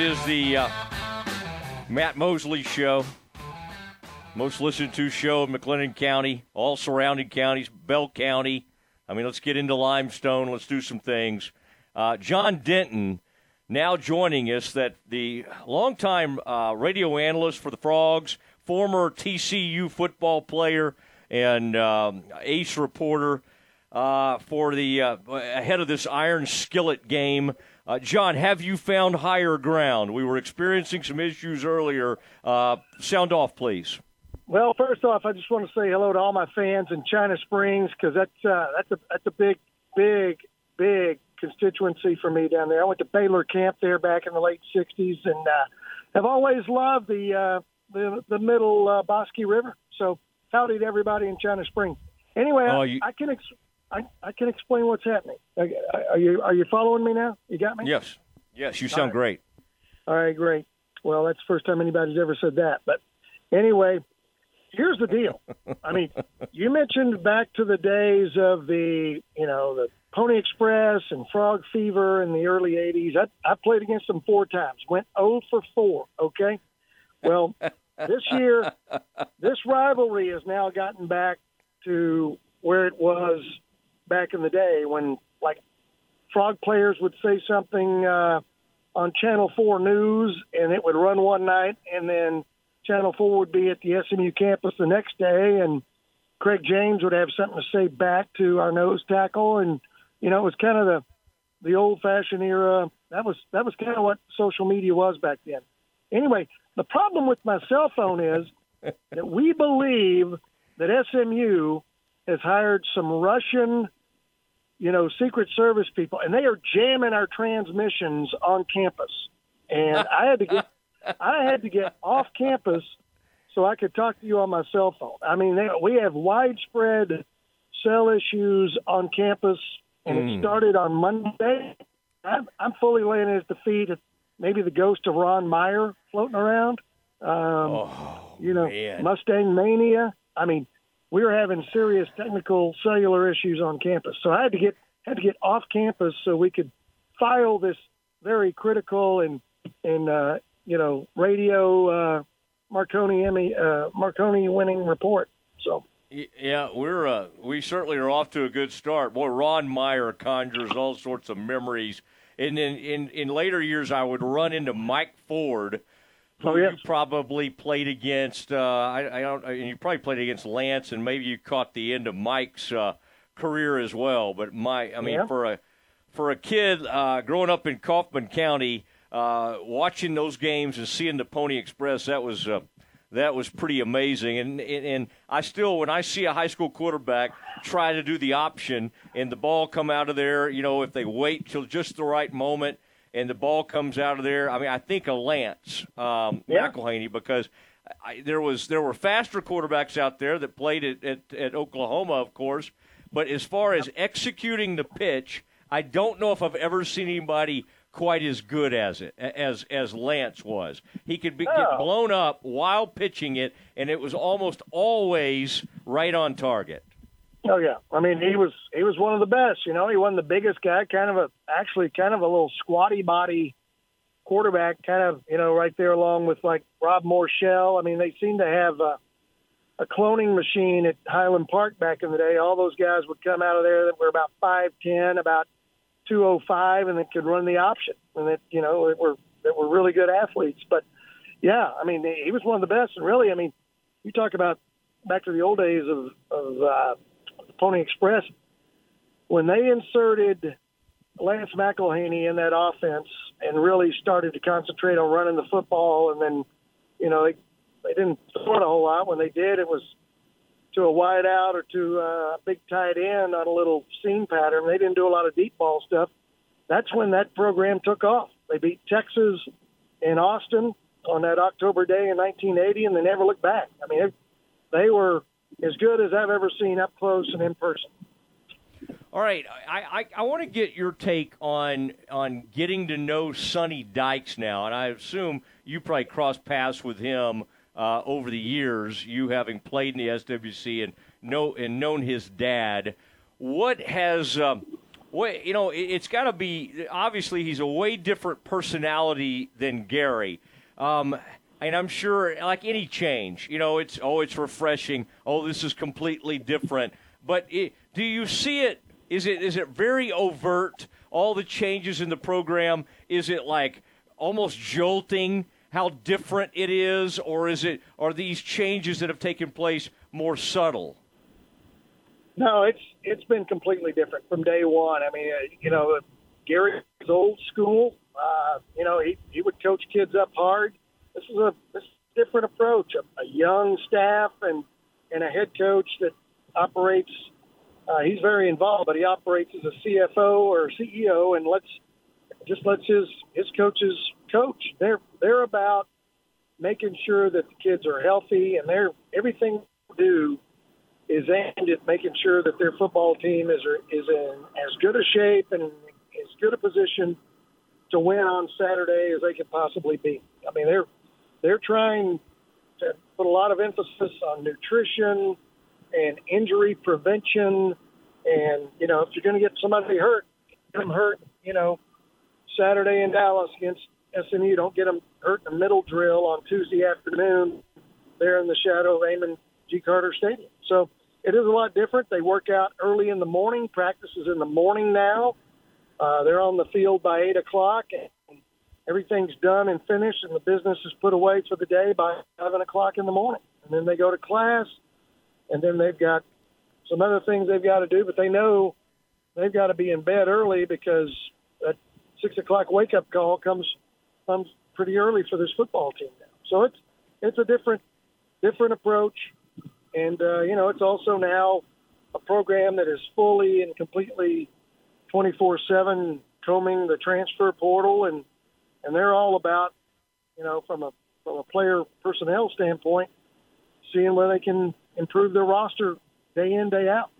is the uh, Matt Mosley Show. Most listened to show in McLennan County, all surrounding counties, Bell County. I mean, let's get into Limestone. Let's do some things. Uh, John Denton now joining us, that the longtime uh, radio analyst for the Frogs, former TCU football player, and um, ace reporter uh, for the uh, ahead of this Iron Skillet game. Uh, John, have you found higher ground? We were experiencing some issues earlier. Uh, sound off, please. Well, first off, I just want to say hello to all my fans in China Springs because that's uh, that's a that's a big, big, big constituency for me down there. I went to Baylor camp there back in the late '60s, and uh, have always loved the uh, the, the middle uh, Bosque River. So, howdy to everybody in China Springs. Anyway, oh, you... I, I, can ex- I, I can explain what's happening. Are you are you following me now? You got me? Yes. Yes, you sound right. great. All right, great. Well, that's the first time anybody's ever said that. But anyway, here's the deal. I mean, you mentioned back to the days of the, you know, the Pony Express and Frog Fever in the early 80s. I, I played against them four times, went 0 for 4, okay? Well, this year, this rivalry has now gotten back to where it was back in the day when, like, Frog players would say something uh, on Channel 4 News and it would run one night, and then Channel 4 would be at the SMU campus the next day, and Craig James would have something to say back to our nose tackle, and you know, it was kind of the the old fashioned era. That was that was kind of what social media was back then. Anyway, the problem with my cell phone is that we believe that SMU has hired some Russian, you know, Secret Service people, and they are jamming our transmissions on campus. And I had to get I had to get off campus so I could talk to you on my cell phone. I mean, they, we have widespread cell issues on campus and mm. it hmm. started on Monday. I'm, I'm fully laying at the feet of maybe the ghost of Ron Meyer floating around. Um, oh, you know, man. Mustang mania. I mean, we were having serious technical cellular issues on campus, so I had to get had to get off campus so we could file this very critical and and uh, you know radio uh, Marconi Emmy uh, Marconi winning report. So yeah, we're uh, we certainly are off to a good start. Boy, Ron Meyer conjures all sorts of memories. And in in, in later years, I would run into Mike Ford, who oh, yes. you probably played against. Uh, I, I don't. You probably played against Lance, and maybe you caught the end of Mike's uh, career as well. But my, I mean, yeah. for a for a kid uh, growing up in Kaufman County, uh, watching those games and seeing the Pony Express, that was uh, that was pretty amazing. And, and, and I still, when I see a high school quarterback try to do the option and the ball come out of there, you know, if they wait till just the right moment and the ball comes out of there, I mean, I think of Lance um, yeah. McIlhenny because I, there was there were faster quarterbacks out there that played at, at, at Oklahoma, of course. But as far as executing the pitch, I don't know if I've ever seen anybody – quite as good as it as as Lance was. He could be, oh. get blown up while pitching it, and it was almost always right on target. Oh yeah, I mean he was he was one of the best. You know, he wasn't the biggest guy, kind of a actually kind of a little squatty body quarterback, kind of you know right there along with like Rob Morshell. I mean they seem to have a, a cloning machine at Highland Park back in the day. All those guys would come out of there that were about five ten, about 205 and that could run the option and that you know that were that were really good athletes. But yeah, I mean he was one of the best. And really, I mean, you talk about back to the old days of of uh, Pony Express when they inserted Lance McIlhenny in that offense and really started to concentrate on running the football, and then you know they they didn't throw it a whole lot. When they did, it was to a wide out or to uh, a big tight end on a little seam pattern. They didn't do a lot of deep ball stuff. That's when that program took off. They beat Texas in Austin on that October day in 1980, and they never looked back. I mean, they were as good as I've ever seen up close and in person. All right, I, I, I want to get your take on on getting to know Sonny Dykes now, and I assume you probably crossed paths with him uh, over the years, you having played in the SWC and know and known his dad. What has um, Way, you know, it's got to be obviously he's a way different personality than Gary. Um, and I'm sure, like any change, you know, it's oh, it's refreshing. Oh, this is completely different. But it, do you see it? Is it is it very overt? All the changes in the program. Is it like almost jolting? How different it is, or is it are these changes that have taken place more subtle? No, it's it's been completely different from day one. I mean, uh, you know, Gary is old school. Uh, you know, he he would coach kids up hard. This is a this is a different approach. A, a young staff and and a head coach that operates. Uh, he's very involved, but he operates as a CFO or CEO, and lets just lets his his coaches coach. They're they're about making sure that the kids are healthy, and they're everything they do is aimed at making sure that their football team is is in as good a shape and as good a position to win on Saturday as they could possibly be. I mean, they're they're trying to put a lot of emphasis on nutrition and injury prevention, and you know, if you're going to get somebody hurt, get them hurt. You know, Saturday in Dallas against SMU, don't get them hurt in the middle drill on Tuesday afternoon there in the shadow of Amon G. Carter Stadium. So it is a lot different. They work out early in the morning. Practice is in the morning now. Uh, they're on the field by eight o'clock, and everything's done and finished, and the business is put away for the day by seven o'clock in the morning. And then they go to class, and then they've got some other things they've got to do, but they know they've got to be in bed early because that six o'clock wake up call comes comes pretty early for this football team now. So it's it's a different different approach. And, uh, you know, it's also now a program that is fully and completely 24 7 combing the transfer portal. And, and they're all about, you know, from a, from a player personnel standpoint, seeing where they can improve their roster day in, day out.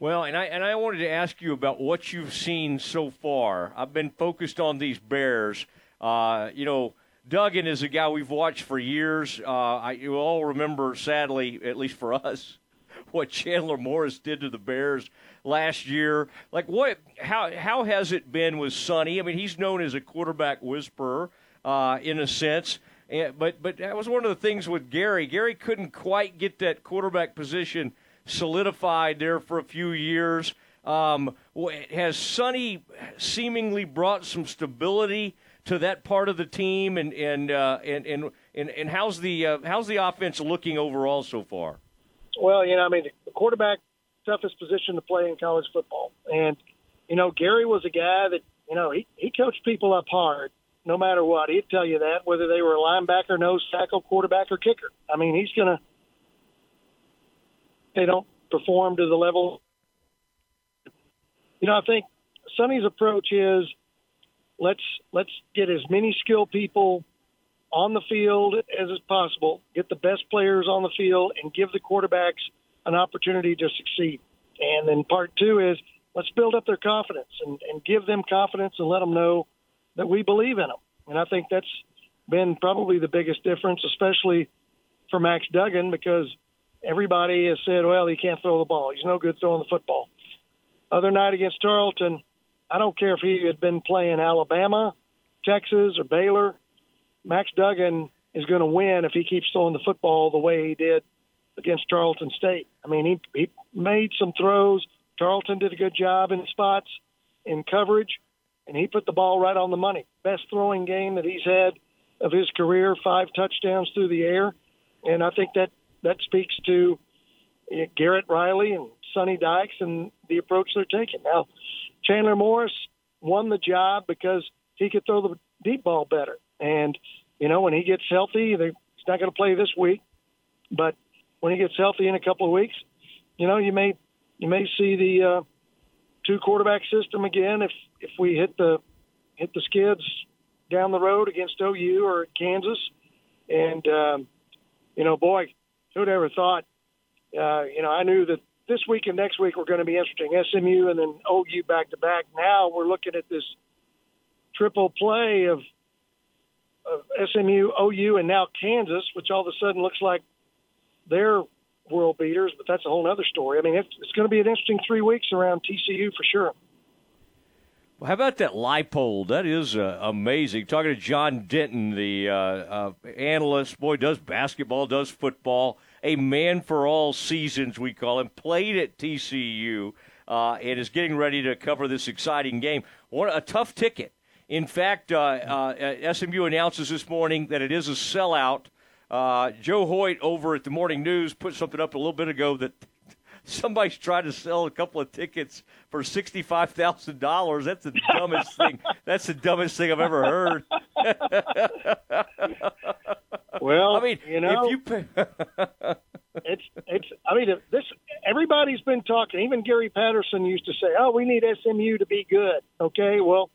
Well, and I and I wanted to ask you about what you've seen so far. I've been focused on these Bears. Uh, you know, Duggan is a guy we've watched for years. Uh, I, you all remember, sadly, at least for us, what Chandler Morris did to the Bears last year. Like, what? How how has it been with Sonny? I mean, he's known as a quarterback whisperer uh, in a sense. And, but but that was one of the things with Gary. Gary couldn't quite get that quarterback position solidified there for a few years. Um, has Sonny seemingly brought some stability to that part of the team, and and uh, and, and and and how's the uh, how's the offense looking overall so far? Well, you know, I mean, the quarterback toughest position to play in college football, and you know, Gary was a guy that you know he he coached people up hard, no matter what. He'd tell you that whether they were a linebacker, nose tackle, quarterback, or kicker. I mean, he's gonna. They don't perform to the level. You know, I think Sonny's approach is let's let's get as many skilled people on the field as is possible, get the best players on the field, and give the quarterbacks an opportunity to succeed. And then part two is let's build up their confidence and, and give them confidence and let them know that we believe in them. And I think that's been probably the biggest difference, especially for Max Duggan, because everybody has said, well, he can't throw the ball. He's no good throwing the football. Other night against Tarleton, I don't care if he had been playing Alabama, Texas, or Baylor. Max Duggan is going to win if he keeps throwing the football the way he did against Tarleton State. I mean, he, he made some throws. Tarleton did a good job in spots, in coverage, and he put the ball right on the money. Best throwing game that he's had of his career, five touchdowns through the air, and I think that that speaks to Garrett Riley and Sonny Dykes and the approach they're taking. Now, Chandler Morris won the job because he could throw the deep ball better. And, you know, when he gets healthy, he's not going to play this week, but when he gets healthy in a couple of weeks, you know, you may you may see the uh, two quarterback system again if if we hit the hit the skids down the road against OU or Kansas. And um, you know, boy, who'd ever thought? Uh, you know, I knew that this week and next week were going to be interesting. SMU and then OU back to back. Now we're looking at this triple play of SMU, OU, and now Kansas, which all of a sudden looks like they're world beaters, but that's a whole other story. I mean, it's, it's going to be an interesting three weeks around TCU for sure. Well, how about that Leipold? That is uh, amazing. Talking to John Denton, the uh, uh, analyst, boy, does basketball, does football, a man for all seasons, we call him, played at TCU uh, and is getting ready to cover this exciting game. What a tough ticket. In fact, uh, uh, SMU announces this morning that it is a sellout. Joe Hoyt over at the Morning News put something up a little bit ago that somebody's trying to sell a couple of tickets for sixty-five thousand dollars. That's the dumbest thing. That's the dumbest thing I've ever heard. well, I mean, you know, if you pay... it's it's. I mean, this everybody's been talking. Even Gary Patterson used to say, "Oh, we need SMU to be good." Okay, well,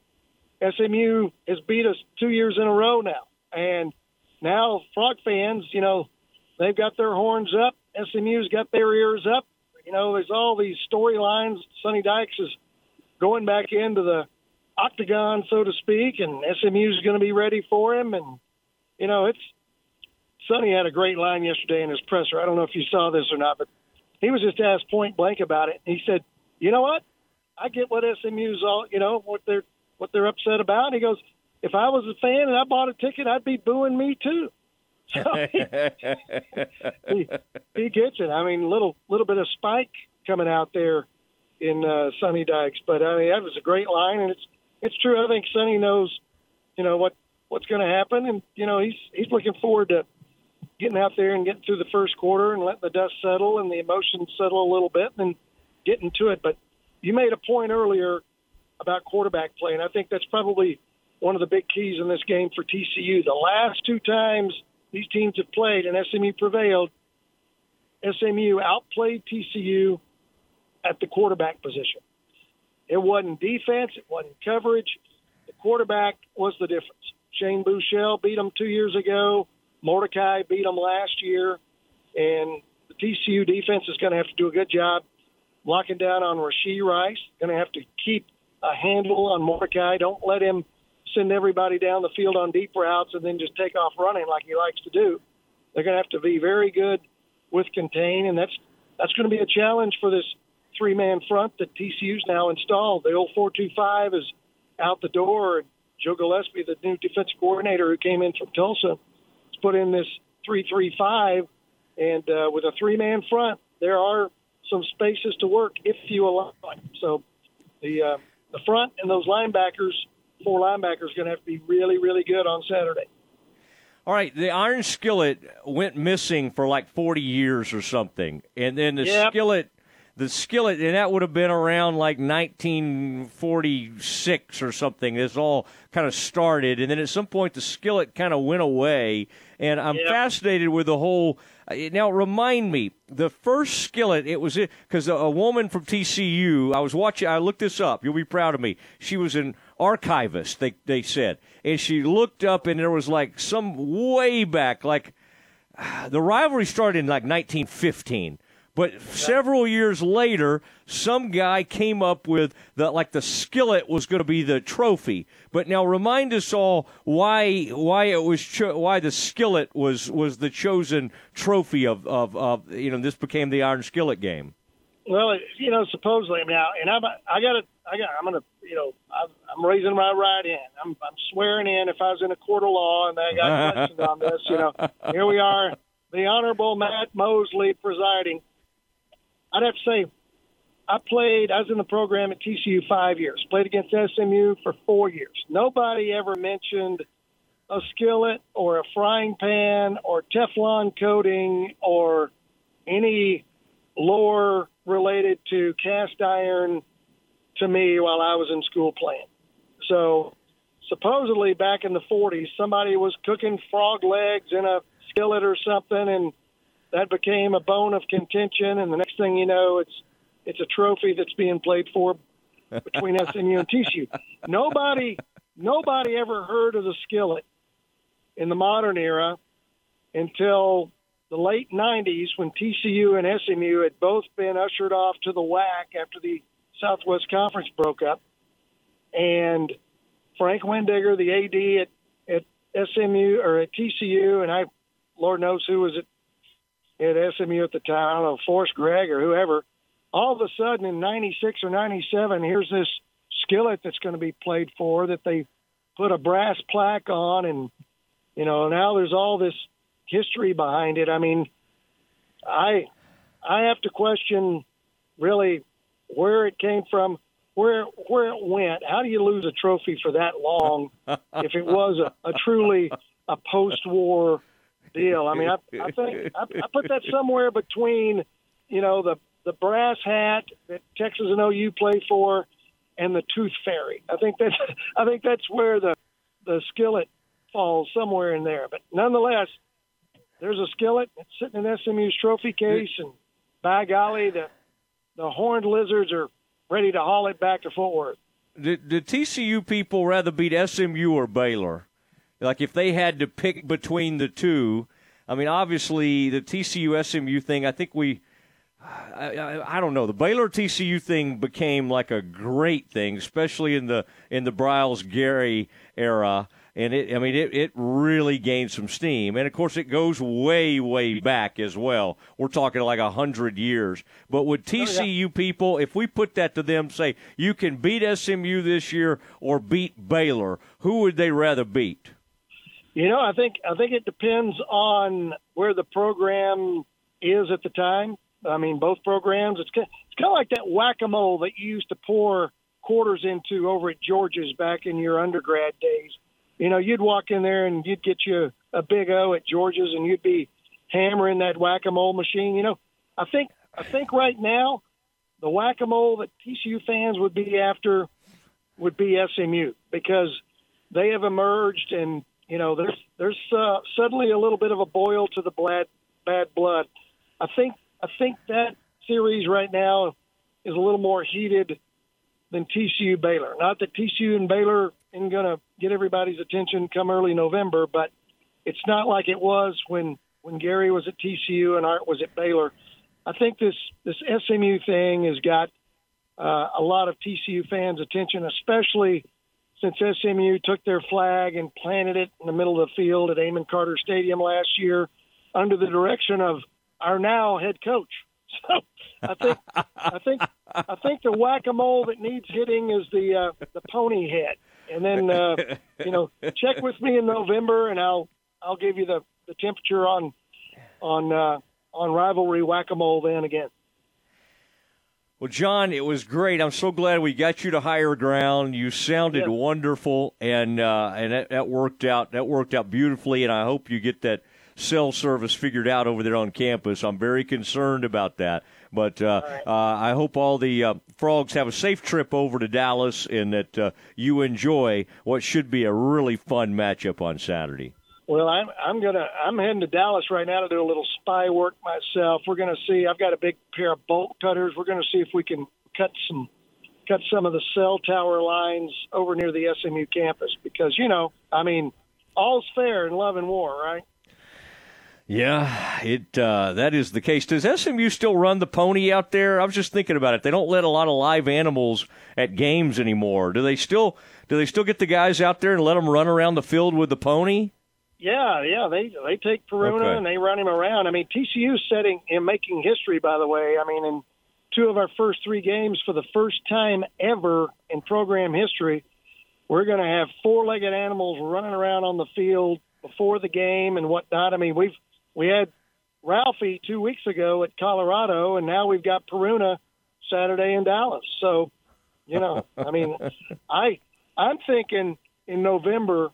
SMU has beat us two years in a row now, and now Frog fans, you know, they've got their horns up. SMU's got their ears up you know, there's all these storylines. Sonny Dykes is going back into the octagon, so to speak, and SMU's going to be ready for him. And you know, it's Sonny had a great line yesterday in his presser. I don't know if you saw this or not, but he was just asked point blank about it. He said, "You know what? I get what SMU's all, you know, what they're what they're upset about." He goes, "If I was a fan and I bought a ticket, I'd be booing me too." So he, he, he gets it. I mean, little little bit of spike coming out there in uh, Sonny Dykes, but I mean that was a great line, and it's it's true. I think Sonny knows, you know what what's going to happen, and you know he's he's looking forward to getting out there and getting through the first quarter and letting the dust settle and the emotions settle a little bit, and getting to it. But you made a point earlier about quarterback play, and I think that's probably one of the big keys in this game for TCU. The last two times these teams have played and SMU prevailed, SMU outplayed TCU at the quarterback position. It wasn't defense, it wasn't coverage. The quarterback was the difference. Shane Buechele beat them two years ago. Mordecai beat them last year. And the TCU defense is going to have to do a good job locking down on Rashee Rice. Going to have to keep a handle on Mordecai. Don't let him – send everybody down the field on deep routes and then just take off running like he likes to do. They're going to have to be very good with contain, and that's that's going to be a challenge for this three-man front that TCU's now installed. The old four-two-five is out the door. Joe Gillespie, the new defensive coordinator who came in from Tulsa, has put in this three-three-five, and uh, with a three-man front, there are some spaces to work if you allow it. So the uh, the front and those linebackers four linebackers going to have to be really, really good on Saturday. All right, the iron skillet went missing for like 40 years or something. And then the yep. skillet the skillet, and that would have been around like 1946 or something. This all kind of started, and then at some point the skillet kind of went away. And I'm yep. fascinated with the whole. Uh, now, remind me, the first skillet, it was because a, a woman from TCU. I was watching. I looked this up. You'll be proud of me. She was an archivist. They they said, and she looked up, and there was like some way back, like the rivalry started in like 1915 but several years later, some guy came up with that like the skillet was going to be the trophy. But now remind us all why why it was cho- why the skillet was was the chosen trophy of, of of you know this became the iron skillet game. Well, you know, supposedly now, and I'm I got to I got I'm gonna you know I'm raising my right hand. I'm I'm swearing in if I was in a court of law and they got questions on this. You know, here we are, the Honorable Matt Mosley presiding. I'd have to say, I played. I was in the program at TCU five years. Played against SMU for four years. Nobody ever mentioned a skillet or a frying pan or Teflon coating or any lore related to cast iron to me while I was in school playing. So supposedly back in the 40s, somebody was cooking frog legs in a skillet or something, and that became a bone of contention, and the next thing you know, it's it's a trophy that's being played for between SMU and TCU. Nobody nobody ever heard of the skillet in the modern era until the late 90s when TCU and SMU had both been ushered off to the WAC after the Southwest Conference broke up. And Frank Windegger, the AD at, at SMU or at TCU, and I, Lord knows who was at at SMU at the time, I don't know, Forrest Gregg or whoever, all of a sudden in 96 or 97, here's this skillet that's going to be played for that they put a brass plaque on. And, you know, now there's all this history behind it. I mean, I, I have to question really where it came from, where where it went. How do you lose a trophy for that long if it was a, a truly a post-war deal? I mean, I, I think I, I put that somewhere between, you know, the the brass hat that Texas and OU play for, and the tooth fairy. I think that's I think that's where the the skillet falls somewhere in there. But nonetheless, there's a skillet it's sitting in SMU's trophy case, and by golly, the the horned lizards are ready to haul it back to Fort Worth. The, the TCU people rather beat SMU or Baylor? Like if they had to pick between the two, I mean, obviously the TCU SMU thing. I think we I, I, I, don't know. The Baylor TCU thing became like a great thing, especially in the in the Briles Gary era. And it, I mean, it, it really gained some steam. And of course, it goes way, way back as well. We're talking like a hundred years. But would TCU oh, yeah. people, if we put that to them, say you can beat SMU this year or beat Baylor, who would they rather beat? You know, I think I think it depends on where the program is at the time. I mean, both programs. It's kind of, it's kind of like that whack a mole that you used to pour quarters into over at George's back in your undergrad days. You know, you'd walk in there and you'd get you a big O at George's, and you'd be hammering that whack a mole machine. You know, I think I think right now the whack a mole that TCU fans would be after would be SMU because they have emerged, and you know, there's there's uh, suddenly a little bit of a boil to the bad bad blood. I think I think that series right now is a little more heated than TCU Baylor. Not that TCU and Baylor isn't going to get everybody's attention come early November, but it's not like it was when when Gary was at TCU and Art was at Baylor. I think this this SMU thing has got uh, a lot of TCU fans' attention, especially since SMU took their flag and planted it in the middle of the field at Amon Carter Stadium last year under the direction of our now head coach. So I think I think I think the whack a mole that needs hitting is the uh, the pony head, and then uh, you know check with me in November, and I'll I'll give you the, the temperature on on uh, on rivalry whack a mole then again. Well, John, it was great. I'm so glad we got you to higher ground. You sounded yeah. wonderful, and uh, and that, that worked out. That worked out beautifully, and I hope you get that cell service figured out over there on campus. I'm very concerned about that. But uh, right. uh, I hope all the uh, frogs have a safe trip over to Dallas and that uh, you enjoy what should be a really fun matchup on Saturday. Well, I'm I'm gonna I'm heading to Dallas right now to do a little spy work myself. We're gonna see. I've got a big pair of bolt cutters. We're gonna see if we can cut some cut some of the cell tower lines over near the SMU campus because you know I mean all's fair in love and war, right? Yeah, it uh, that is the case. Does SMU still run the pony out there? I was just thinking about it. They don't let a lot of live animals at games anymore. Do they still? Do they still get the guys out there and let them run around the field with the pony? Yeah, yeah. They they take Peruna okay. and they run him around. I mean, TCU setting and making history. By the way, I mean, in two of our first three games, for the first time ever in program history, we're going to have four-legged animals running around on the field before the game and whatnot. I mean, we've we had Ralphie two weeks ago at Colorado, and now we've got Peruna Saturday in Dallas. So, you know, I mean, I I'm thinking in November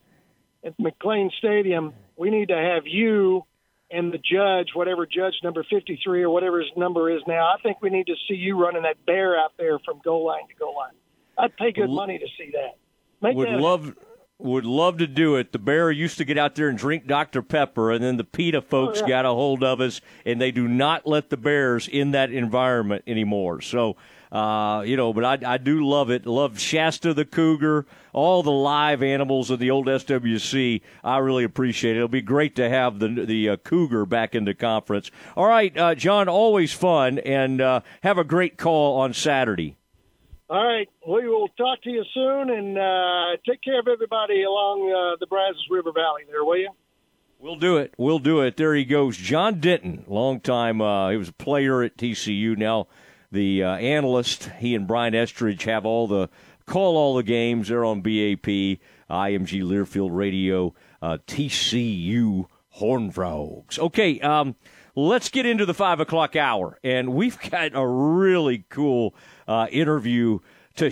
at McLane Stadium, we need to have you and the judge, whatever judge number 53 or whatever his number is now. I think we need to see you running that bear out there from goal line to goal line. I'd pay good money to see that. Make would that love would love to do it. The Bear used to get out there and drink Dr. Pepper, and then the PETA oh, folks oh, yeah. got a hold of us, and they do not let the Bears in that environment anymore. So, uh, you know, but I, I do love it. Love Shasta the cougar, all the live animals of the old SWC. I really appreciate it. It'll be great to have the the uh, cougar back in the conference. All right, uh, John, always fun, and uh, have a great call on Saturday. All right. We will talk to you soon and uh, take care of everybody along uh, the Brazos River Valley there, will you? We'll do it. We'll do it. There he goes. John Denton, long time. Uh, he was a player at TCU. Now the uh, analyst. He and Brian Estridge have all the call all the games. They're on BAP, IMG Learfield Radio, uh, TCU Horn Frogs. Okay, um, let's get into the five o'clock hour, and we've got a really cool uh, interview